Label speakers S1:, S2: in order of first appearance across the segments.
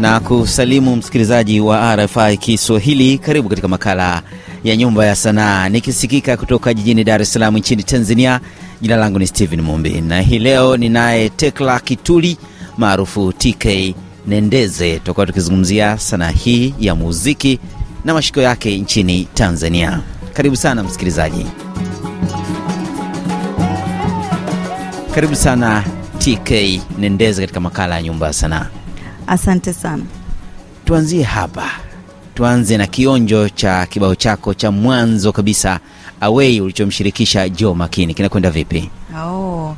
S1: na kusalimu msikilizaji wa RFI Kiswahili. Karibu katika makala ya Nyumba ya Sanaa, nikisikika kutoka jijini Dar es Salaam nchini Tanzania. Jina langu ni Steven Mumbi na hii leo ninaye Tekla Kituli maarufu TK Nendeze. Tutakuwa tukizungumzia sanaa hii ya muziki na mashiko yake nchini Tanzania. Karibu sana msikilizaji, karibu sana TK Nendeze katika makala ya Nyumba ya Sanaa.
S2: Asante sana.
S1: Tuanzie hapa, tuanze na kionjo cha kibao chako cha mwanzo kabisa Away ulichomshirikisha Joe Makini, kinakwenda vipi?
S2: Oh,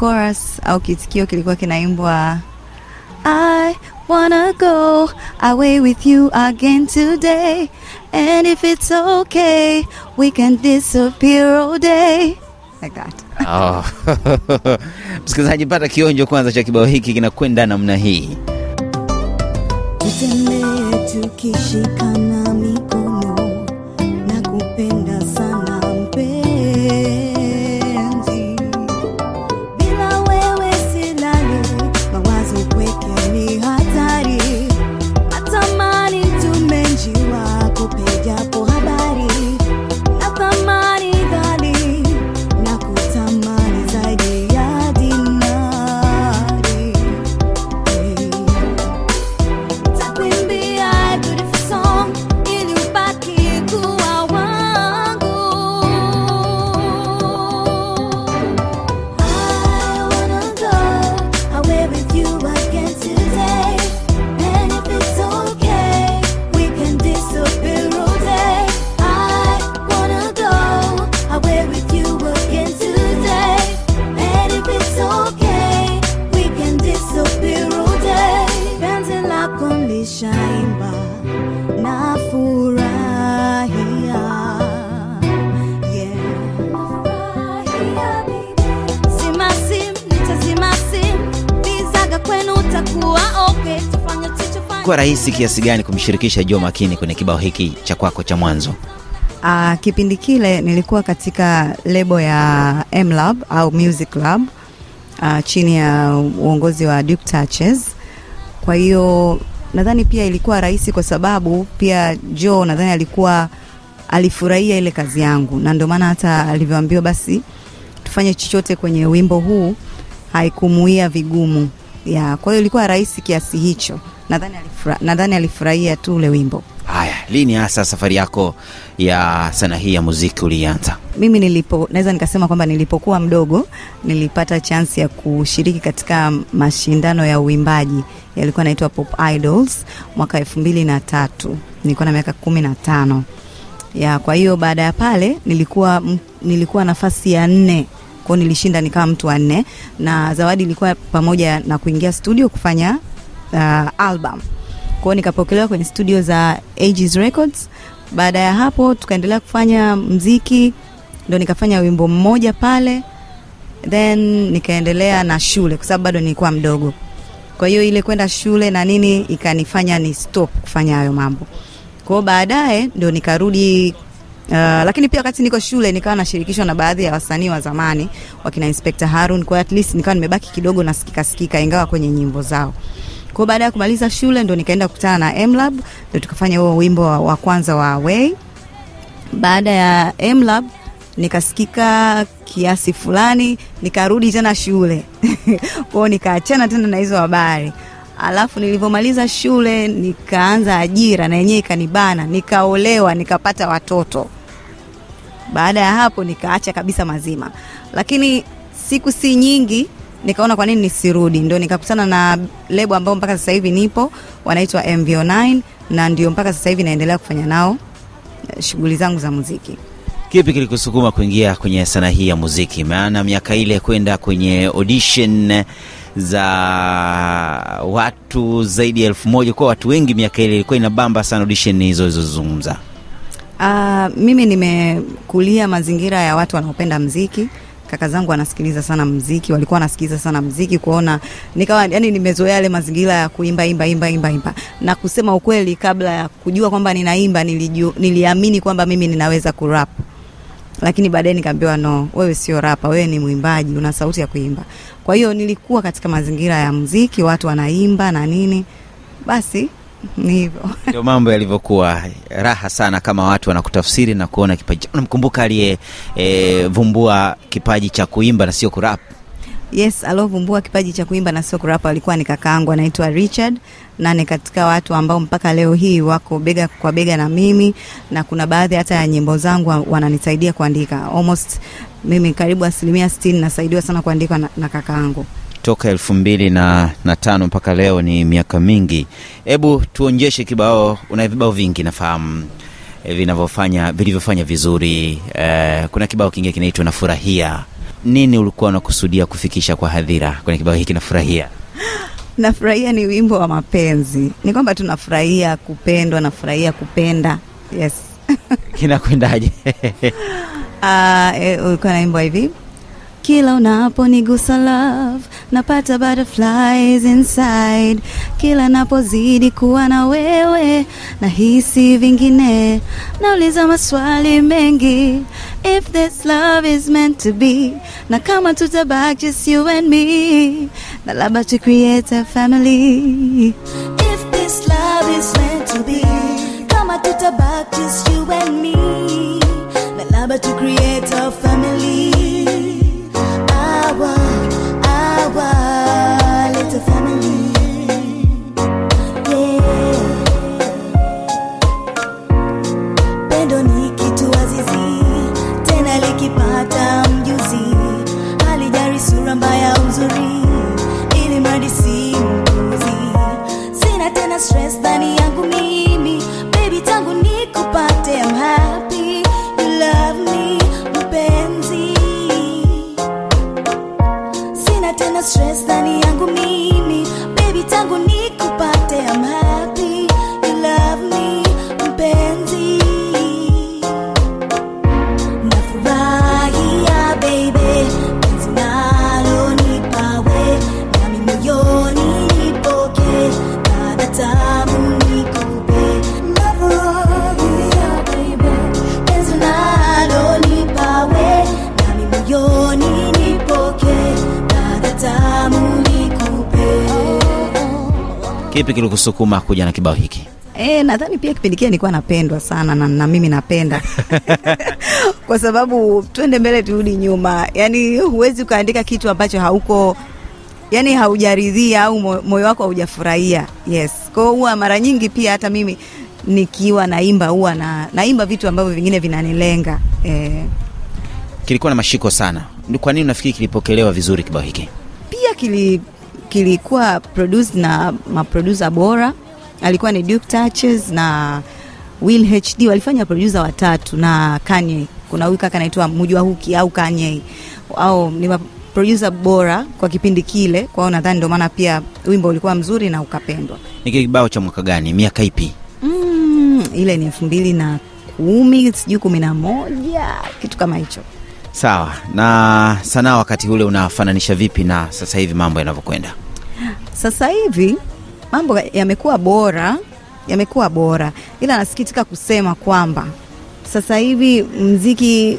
S2: chorus au kitikio kilikuwa kinaimbwa I wanna go away with you again today and if it's okay we can disappear all day like that.
S1: Oh. Msikilizaji, pata kionjo kwanza cha kibao hiki, kinakwenda namna hii.
S2: Tukishikana
S1: Rahisi kiasi gani kumshirikisha Jo Makini kwenye kibao hiki cha kwako cha mwanzo?
S2: Uh, kipindi kile nilikuwa katika lebo ya MLab au Music Lab uh, chini ya uongozi wa Duke Touches. Kwa hiyo nadhani pia ilikuwa rahisi kwa sababu pia Jo nadhani alikuwa alifurahia ile kazi yangu, na ndio maana hata alivyoambiwa basi tufanye chochote kwenye wimbo huu haikumuia vigumu ya. Kwa hiyo ilikuwa rahisi kiasi hicho. Nadhani alifura, nadhani alifurahia tu ule wimbo.
S1: Haya, lini hasa safari yako ya sanaa hii ya muziki ulianza?
S2: mimi nilipo naweza nikasema kwamba nilipokuwa mdogo nilipata chansi ya kushiriki katika mashindano ya uimbaji yalikuwa naitwa Pop Idols mwaka elfu mbili na tatu nilikuwa na miaka kumi na tano ya kwa hiyo baada ya pale nilikuwa nilikuwa nafasi ya nne kwao nilishinda nikawa mtu wa nne na zawadi ilikuwa pamoja na kuingia studio kufanya uh, album. Kwao nikapokelewa kwenye studio za Ages Records. Baada ya hapo tukaendelea kufanya mziki ndo nikafanya wimbo mmoja pale then nikaendelea na shule kwa sababu bado nilikuwa mdogo. Kwa hiyo ile kwenda shule na nini ikanifanya ni stop kufanya hayo mambo. Kwao baadaye ndo nikarudi Uh, lakini pia wakati niko shule nikawa nashirikishwa na baadhi ya wasanii wa zamani wakina Inspector Harun, kwa at least nikawa nimebaki kidogo nasikika sikika ingawa kwenye nyimbo zao. Kwa baada ya kumaliza shule ndo nikaenda kukutana na MLab ndo tukafanya huo wimbo wa, wa kwanza wa Away. Baada ya MLab nikasikika kiasi fulani, nikarudi tena shule kwao, nikaachana tena na hizo habari. Alafu nilivyomaliza shule nikaanza ajira na yenyewe ikanibana, nikaolewa, nikapata watoto. Baada ya hapo nikaacha kabisa mazima, lakini siku si nyingi nikaona kwa nini nisirudi, ndo nikakutana na lebo ambao mpaka sasa hivi nipo, wanaitwa MVO9 na ndio mpaka sasa hivi naendelea kufanya nao eh, shughuli zangu za muziki.
S1: Kipi kilikusukuma kuingia kwenye sanaa hii ya muziki? Maana miaka ile kwenda kwenye audition za watu zaidi ya elfu moja kwa watu wengi, miaka ile ilikuwa inabamba sana audition hizo ilizozungumza.
S2: Uh, mimi nimekulia mazingira ya watu wanaopenda mziki. Kaka zangu wanasikiliza sana mziki, walikuwa wanasikiliza sana mziki, kuona nikawa yani nimezoea yale mazingira ya kuimba imba imba imba imba. Na kusema ukweli, kabla ya kujua kwamba ninaimba, niliju, niliamini kwamba mimi ninaweza kurap, lakini baadaye nikaambiwa no, wewe sio rapa, wewe ni mwimbaji, una sauti ya kuimba. Kwa hiyo nilikuwa katika mazingira ya mziki, watu wanaimba na nini, basi ni hivyo.
S1: Ndio mambo yalivyokuwa. Raha sana kama watu wanakutafsiri na kuona kipaji. Chako. Namkumbuka aliye e, kipaji cha kuimba na sio kurap.
S2: yes aliovumbua kipaji cha kuimba na sio kurapa alikuwa ni kakaangu anaitwa richard. Na ni katika watu ambao mpaka leo hii wako bega kwa bega na mimi. Na kuna baadhi hata ya nyimbo zangu wananisaidia kuandika. Almost mimi karibu asilimia sitini nasaidiwa sana kuandika na, na kakaangu
S1: toka elfu mbili na, na tano mpaka leo ni miaka mingi. Hebu tuonjeshe kibao. Una vibao vingi nafahamu e, vinavyofanya vilivyofanya vizuri eh. kuna kibao kingine kinaitwa Nafurahia. Nini ulikuwa unakusudia kufikisha kwa hadhira kwenye kibao hiki Nafurahia?
S2: nafurahia ni wimbo wa mapenzi ni kwamba tunafurahia kupendwa nafurahia kupenda yes
S1: Kinakwendaje?
S2: uh, e, ulikuwa naimbwa hivi kila unaponigusa love. Napata butterflies inside. Kila napozidi kuwa na wewe nahisi vingine. Nauliza maswali mengi. If this love is meant to be na kama tutabak just you and me. Na labda to create a family
S1: Kipi kilikusukuma kuja na kibao hiki?
S2: E, nadhani pia kipindi kile nilikuwa napendwa sana na, na mimi napenda kwa sababu twende mbele turudi nyuma, yani huwezi ukaandika kitu ambacho hauko yani haujaridhia au moyo wako haujafurahia. Yes, kwao huwa mara nyingi pia hata mimi nikiwa naimba huwa na, naimba vitu ambavyo vingine vinanilenga e,
S1: Kilikuwa na mashiko sana. Kwa nini unafikiri kilipokelewa vizuri kibao hiki?
S2: pia kili, kilikuwa produced na maproducer bora alikuwa ni Duke Touches na Will HD walifanya producer watatu na Kanye kuna huyu kaka anaitwa Mujwa Huki au Kanye au ni producer bora kwa kipindi kile kwa hiyo nadhani ndio maana pia wimbo ulikuwa mzuri na ukapendwa
S1: Ni kibao cha mwaka gani? Miaka ipi?
S2: mm, ile ni elfu mbili na kumi sijui kumi na moja kitu kama hicho
S1: Sawa. Na sanaa wakati ule unafananisha vipi na sasa hivi mambo yanavyokwenda?
S2: Sasa hivi mambo yamekuwa bora, yamekuwa bora, ila nasikitika kusema kwamba sasa hivi mziki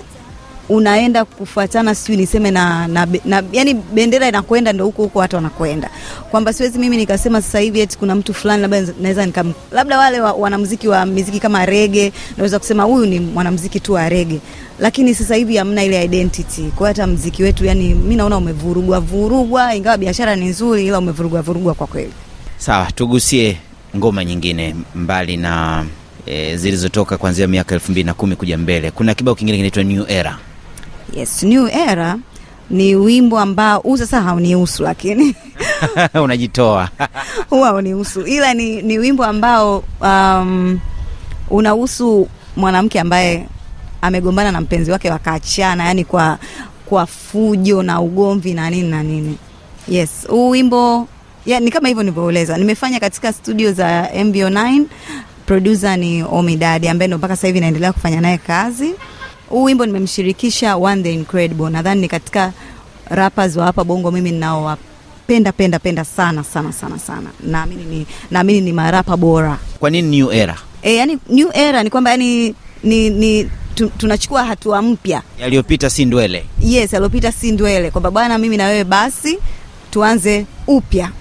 S2: unaenda kufuatana, sijui niseme na, na, na yani bendera inakwenda ndo huko huko watu wanakwenda, kwamba siwezi mimi nikasema sasa hivi eti kuna mtu fulani labda naweza nikam, labda wale wa, wanamuziki wa muziki kama rege, naweza kusema huyu ni mwanamuziki tu wa rege, lakini sasa hivi hamna ile identity. Kwa hiyo hata muziki wetu yani mimi naona umevurugwa vurugwa, ingawa biashara ni nzuri, ila umevurugwa vurugwa kwa kweli.
S1: Sawa, tugusie ngoma nyingine mbali na e, zilizotoka kuanzia miaka elfu mbili na kumi kuja mbele. Kuna kibao kingine kinaitwa New Era.
S2: Yes, New Era ni wimbo ambao huu sasa haunihusu, lakini
S1: unajitoa
S2: huwa haunihusu, ila ni, ni wimbo ambao um, unahusu mwanamke ambaye amegombana na mpenzi wake wakaachana, yani kwa kwa fujo na ugomvi na nini na nini. Yes, huu wimbo yeah, ni kama hivyo nilivyoeleza, nimefanya katika studio za MBO9. Producer ni Omidadi ambaye ndo mpaka sasa hivi naendelea kufanya naye kazi. Huu wimbo nimemshirikisha One the Incredible, nadhani ni katika rappers wa hapa Bongo mimi ninaowapenda penda penda sana sana sana sana, naamini ni naamini ni marapa bora.
S1: Kwa nini New Era?
S2: E, yani new era ni kwamba yani ni, ni tu, tunachukua hatua mpya.
S1: Yaliyopita si ndwele.
S2: Yes, yaliyopita si ndwele, kwamba bwana, mimi na wewe basi tuanze upya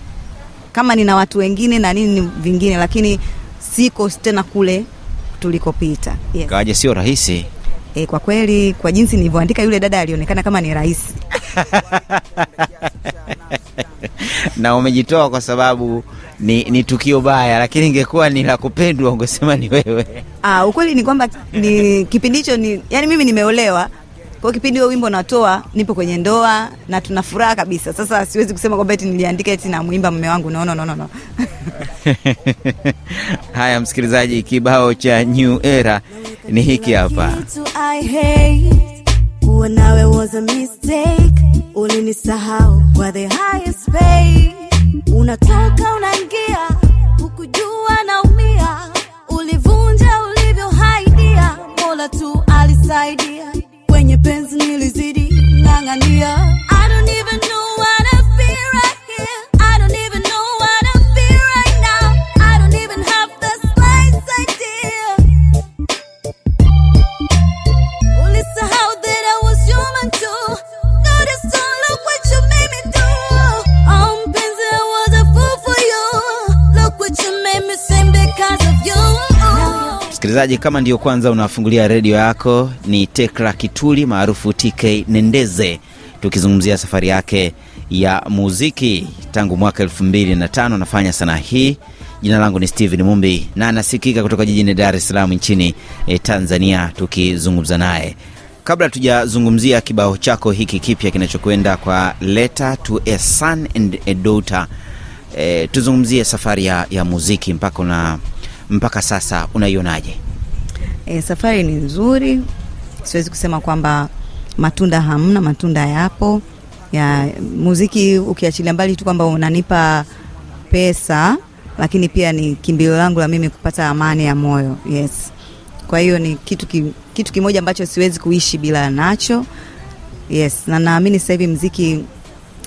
S2: kama nina watu wengine na nini vingine lakini siko tena kule tulikopita yes.
S1: kawaje sio rahisi
S2: E, kwa kweli kwa jinsi nilivyoandika yule dada alionekana kama ni rahisi.
S1: Na umejitoa kwa sababu ni, ni tukio baya lakini ingekuwa ni la kupendwa ungesema ni wewe.
S2: Aa, ukweli ni kwamba ni kipindi hicho ni yani mimi nimeolewa kwa kipindi huo wimbo natoa nipo kwenye ndoa na tuna furaha kabisa. Sasa siwezi kusema kwamba eti niliandika eti namwimba mume wangu. No, no, no, no, no.
S1: haya msikilizaji kibao cha new era ni hiki hapa.
S3: Ulinisahau kwa the highest pay. Unatoka unaingia, hukujua naumia, ulivunja ulivyohaidia, Mola tu alisaidia, kwenye penzi nilizidi ng'ang'ania.
S1: Msikilizaji kama ndiyo kwanza unafungulia redio yako ni tekra kituli maarufu tk nendeze tukizungumzia safari yake ya muziki. Tangu mwaka elfu mbili na tano anafanya sanaa hii. Jina langu ni steven mumbi na anasikika kutoka jijini dar es salaam nchini eh, tanzania tukizungumza naye. Kabla tujazungumzia kibao chako hiki kipya kinachokwenda kwa letter to a son and a daughter e, tuzungumzie safari ya, ya muziki mpaka una mpaka sasa unaionaje
S2: E, safari ni nzuri, siwezi kusema kwamba matunda hamna, matunda yapo ya muziki, ukiachilia mbali tu kwamba unanipa pesa, lakini pia ni kimbilio langu la mimi kupata amani ya moyo. Yes, kwa hiyo ni kitu, ki, kitu kimoja ambacho siwezi kuishi bila nacho. Yes, na naamini sasa hivi mziki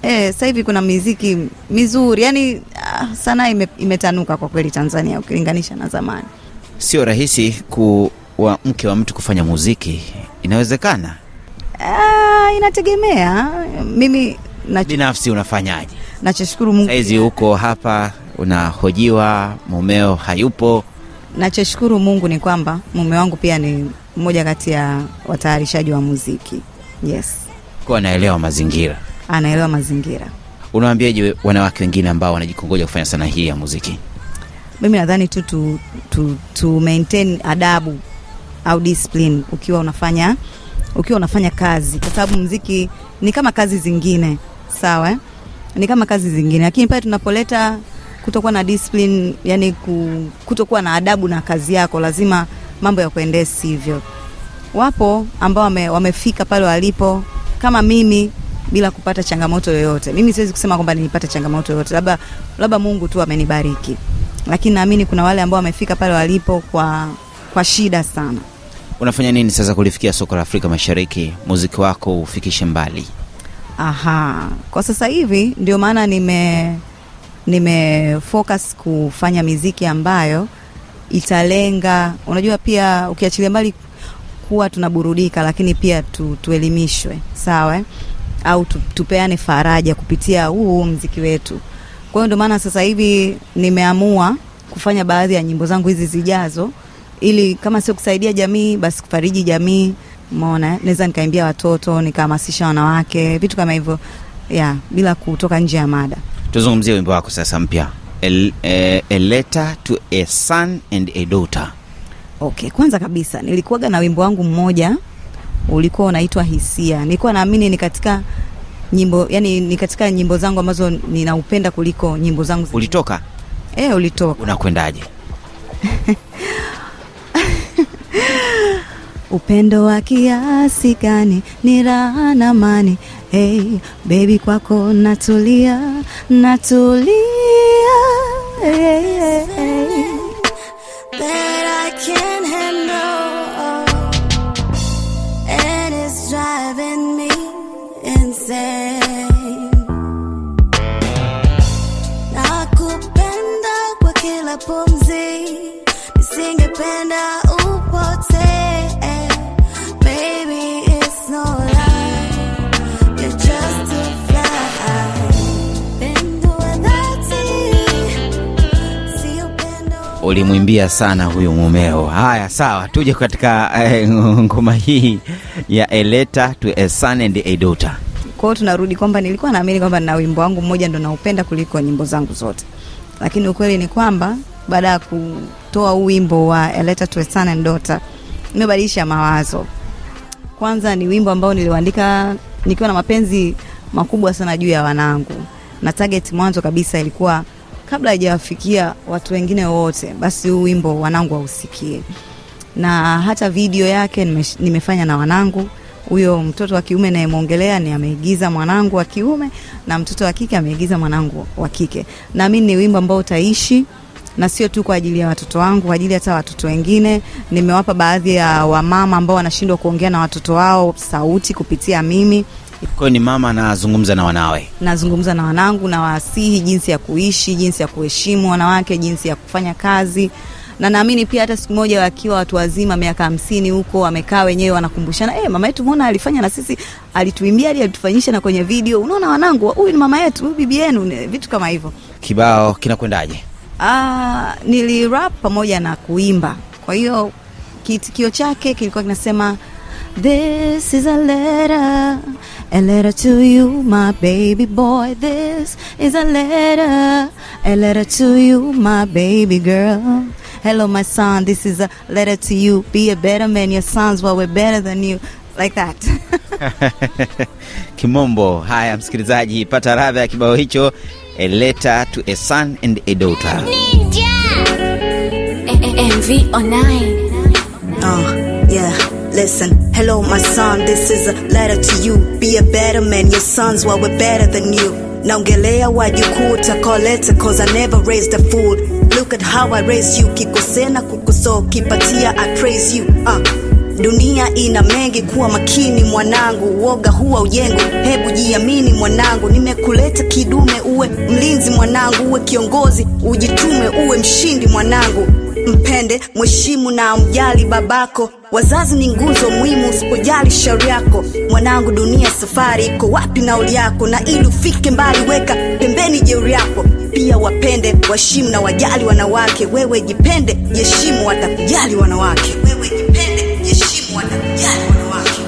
S2: Eh, sasa hivi kuna miziki mizuri yani, ah, sanaa ime, imetanuka kwa kweli Tanzania ukilinganisha na zamani.
S1: sio rahisi kuwa mke wa mtu kufanya muziki inawezekana?
S2: Ah, inategemea. Mimi nacho...
S1: binafsi unafanyaje?
S2: Nachoshukuru Mungu,
S1: saizi huko hapa unahojiwa mumeo hayupo.
S2: Nachoshukuru Mungu ni kwamba mume wangu pia ni mmoja kati ya watayarishaji wa muziki. Yes,
S1: kuwa anaelewa mazingira.
S2: Anaelewa mazingira.
S1: unawaambiaje wanawake wengine ambao wanajikongoja kufanya sanaa hii ya muziki?
S2: Mimi nadhani tu tu, tu tu maintain adabu au discipline ukiwa unafanya ukiwa unafanya kazi, kwa sababu mziki ni kama kazi zingine, sawa eh? Ni kama kazi zingine, lakini pale tunapoleta kutokuwa na discipline, yani kutokuwa na adabu na kazi yako, lazima mambo ya kuendea sivyo. Wapo ambao wame, wamefika pale walipo kama mimi bila kupata changamoto yoyote. Mimi siwezi kusema kwamba nilipata changamoto yoyote, labda labda Mungu tu amenibariki, lakini naamini kuna wale ambao wamefika pale walipo kwa kwa shida sana.
S1: Unafanya nini sasa kulifikia soko la afrika mashariki? Muziki wako ufikishe mbali.
S2: Aha, kwa sasa hivi ndio maana nime nimefocus kufanya miziki ambayo italenga, unajua pia ukiachilia mbali kuwa tunaburudika, lakini pia tu, tuelimishwe sawa? Au tu, tupeane faraja kupitia huu mziki wetu. Kwa hiyo ndio maana sasa hivi nimeamua kufanya baadhi ya nyimbo zangu hizi zijazo, ili kama sio kusaidia jamii, basi kufariji jamii. Umeona, eh? naweza nikaimbia watoto, nikahamasisha wanawake, vitu kama hivyo ya bila kutoka nje ya mada.
S1: tuzungumzie wimbo wako sasa mpya a, a, a letter to a son and a daughter
S2: Okay, kwanza kabisa nilikuwaga na wimbo wangu mmoja ulikuwa unaitwa Hisia. Nilikuwa naamini ni katika nyimbo, yani ni katika nyimbo zangu ambazo ninaupenda kuliko nyimbo zangu
S1: ulitoka
S2: eh, ulitoka
S1: unakwendaje
S2: upendo wa kiasi gani ni raha na amani. Hey, baby kwako natulia, natulia. Hey, hey, hey.
S3: Nakupenda kwa kila pumzi, nisingependa
S1: ulimwimbia sana huyu mumeo. Haya, sawa, tuje katika eh, ngoma hii ya a letter to a son and a daughter.
S2: Kwa tunarudi kwamba nilikuwa naamini kwamba na wimbo wangu mmoja ndo naupenda kuliko nyimbo zangu zote, lakini ukweli ni kwamba baada ya kutoa huu wimbo wa A Letter to a Son and Daughter nimebadilisha mawazo. Kwanza ni wimbo ambao niliuandika nikiwa na mapenzi makubwa sana juu ya wanangu, na target mwanzo kabisa ilikuwa kabla haijawafikia watu wengine wote, basi huu wimbo wanangu wausikie, na hata video yake nime, nimefanya na wanangu huyo mtoto wa kiume nayemwongelea ni ameigiza mwanangu wa kiume na mtoto wa kike ameigiza mwanangu wa kike. Naamini ni wimbo ambao utaishi na sio tu kwa ajili ya watoto wangu, kwa ajili hata watoto wengine. Nimewapa baadhi ya wamama ambao wanashindwa kuongea na watoto wao sauti kupitia mimi.
S1: Kwa hiyo ni mama anazungumza na wanawe.
S2: Nazungumza na wanangu nawasihi jinsi ya kuishi, jinsi ya kuheshimu wanawake, jinsi ya kufanya kazi na naamini pia hata siku moja wakiwa watu wazima miaka hamsini huko wamekaa wenyewe wanakumbushana, eh, mama yetu mbona alifanya na sisi, alituimbia hadi alitufanyisha na kwenye video. Unaona wanangu, huyu ni mama yetu, huyu bibi yenu, vitu kama hivyo.
S1: Kibao kinakwendaje?
S2: Ah, nilirap pamoja na kuimba, kwa hiyo kiitikio chake kilikuwa kinasema This is a letter, a letter to you, my baby boy. This is a letter, a letter to you, my baby girl. Hello, my son. This is a letter to you. Be a better man. Your sons well, were better than you. Like that.
S1: Kimombo. Haya, msikilizaji, pata radha ya kibao hicho, a letter to a son and a daughter.
S3: MV online.
S4: Listen, hello, my son. This is a letter to you. Be a better man. Your sons were better than you. Naongelea wajukuu utakoleta cause I never raised a fool. Look at how I raised you. Kikosena kukosoa, kipatia I praise you. Uh. Dunia ina mengi, kuwa makini mwanangu, uoga huwa ujengo. Hebu jiamini mwanangu, nimekuleta kidume, uwe mlinzi mwanangu, uwe kiongozi, ujitume, uwe mshindi mwanangu mpende mheshimu na mjali babako. Wazazi ni nguzo muhimu usipojali shauri yako. Mwanangu dunia safari iko wapi nauli yako? Na ili ufike mbali weka pembeni jeuri yako. Pia wapende waheshimu na wajali wanawake. Wewe jipende jiheshimu watakujali wanawake. Wewe jipende jiheshimu watakujali wanawake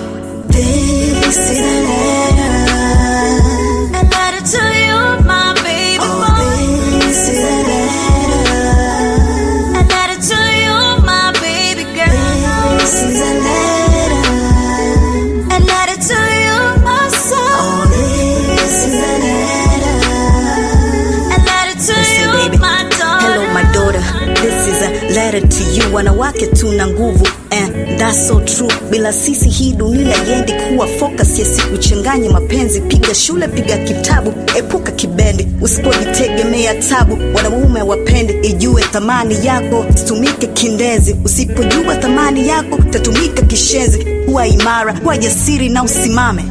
S4: letter
S3: to you.
S4: Wanawake tuna nguvu and that's so true. Bila sisi hii dunia yendi kuwa focus, yasikuchanganye mapenzi. Piga shule, piga kitabu, epuka kibendi, usipojitegemea tabu. Wanaume wapende, ijue thamani yako, situmike kindezi. Usipojua thamani yako, tatumika kishenzi. Kuwa imara, kuwa jasiri na usimame.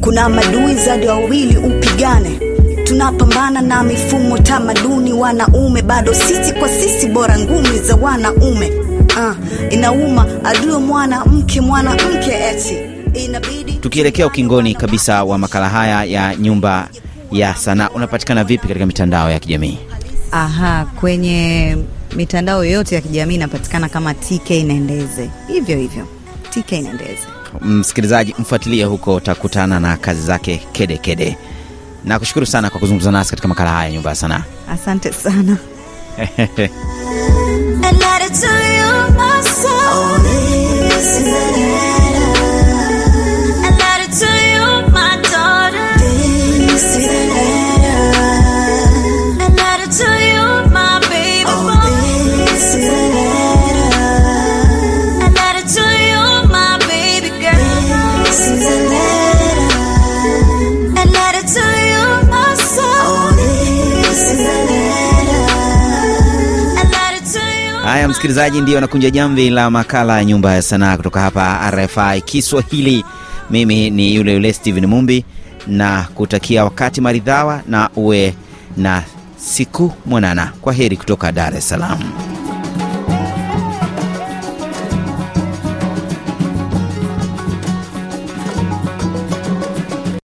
S4: Kuna madui zaidi wawili, upigane tunapambana na mifumo tamaduni wanaume bado sisi kwa sisi bora ngumi za wanaume uh, inauma adui mwanamke mwanamke eti inabidi
S1: Tukielekea ukingoni kabisa wa makala haya ya nyumba ya sanaa, unapatikana vipi katika mitandao ya kijamii?
S2: Aha, kwenye mitandao yote ya kijamii inapatikana kama TK Nendeze, hivyo hivyo TK Nendeze.
S1: Msikilizaji, mfuatilie huko, utakutana na kazi zake kede kede. Na kushukuru sana kwa kuzungumza nasi katika makala haya nyumba ya sanaa.
S2: Asante sana.
S1: msikilizaji, ndiyo nakunja jamvi la makala ya nyumba ya sanaa kutoka hapa RFI Kiswahili. Mimi ni yule yule Steven Mumbi na kutakia wakati maridhawa na uwe na siku mwanana. Kwa heri kutoka Dar es Salaam.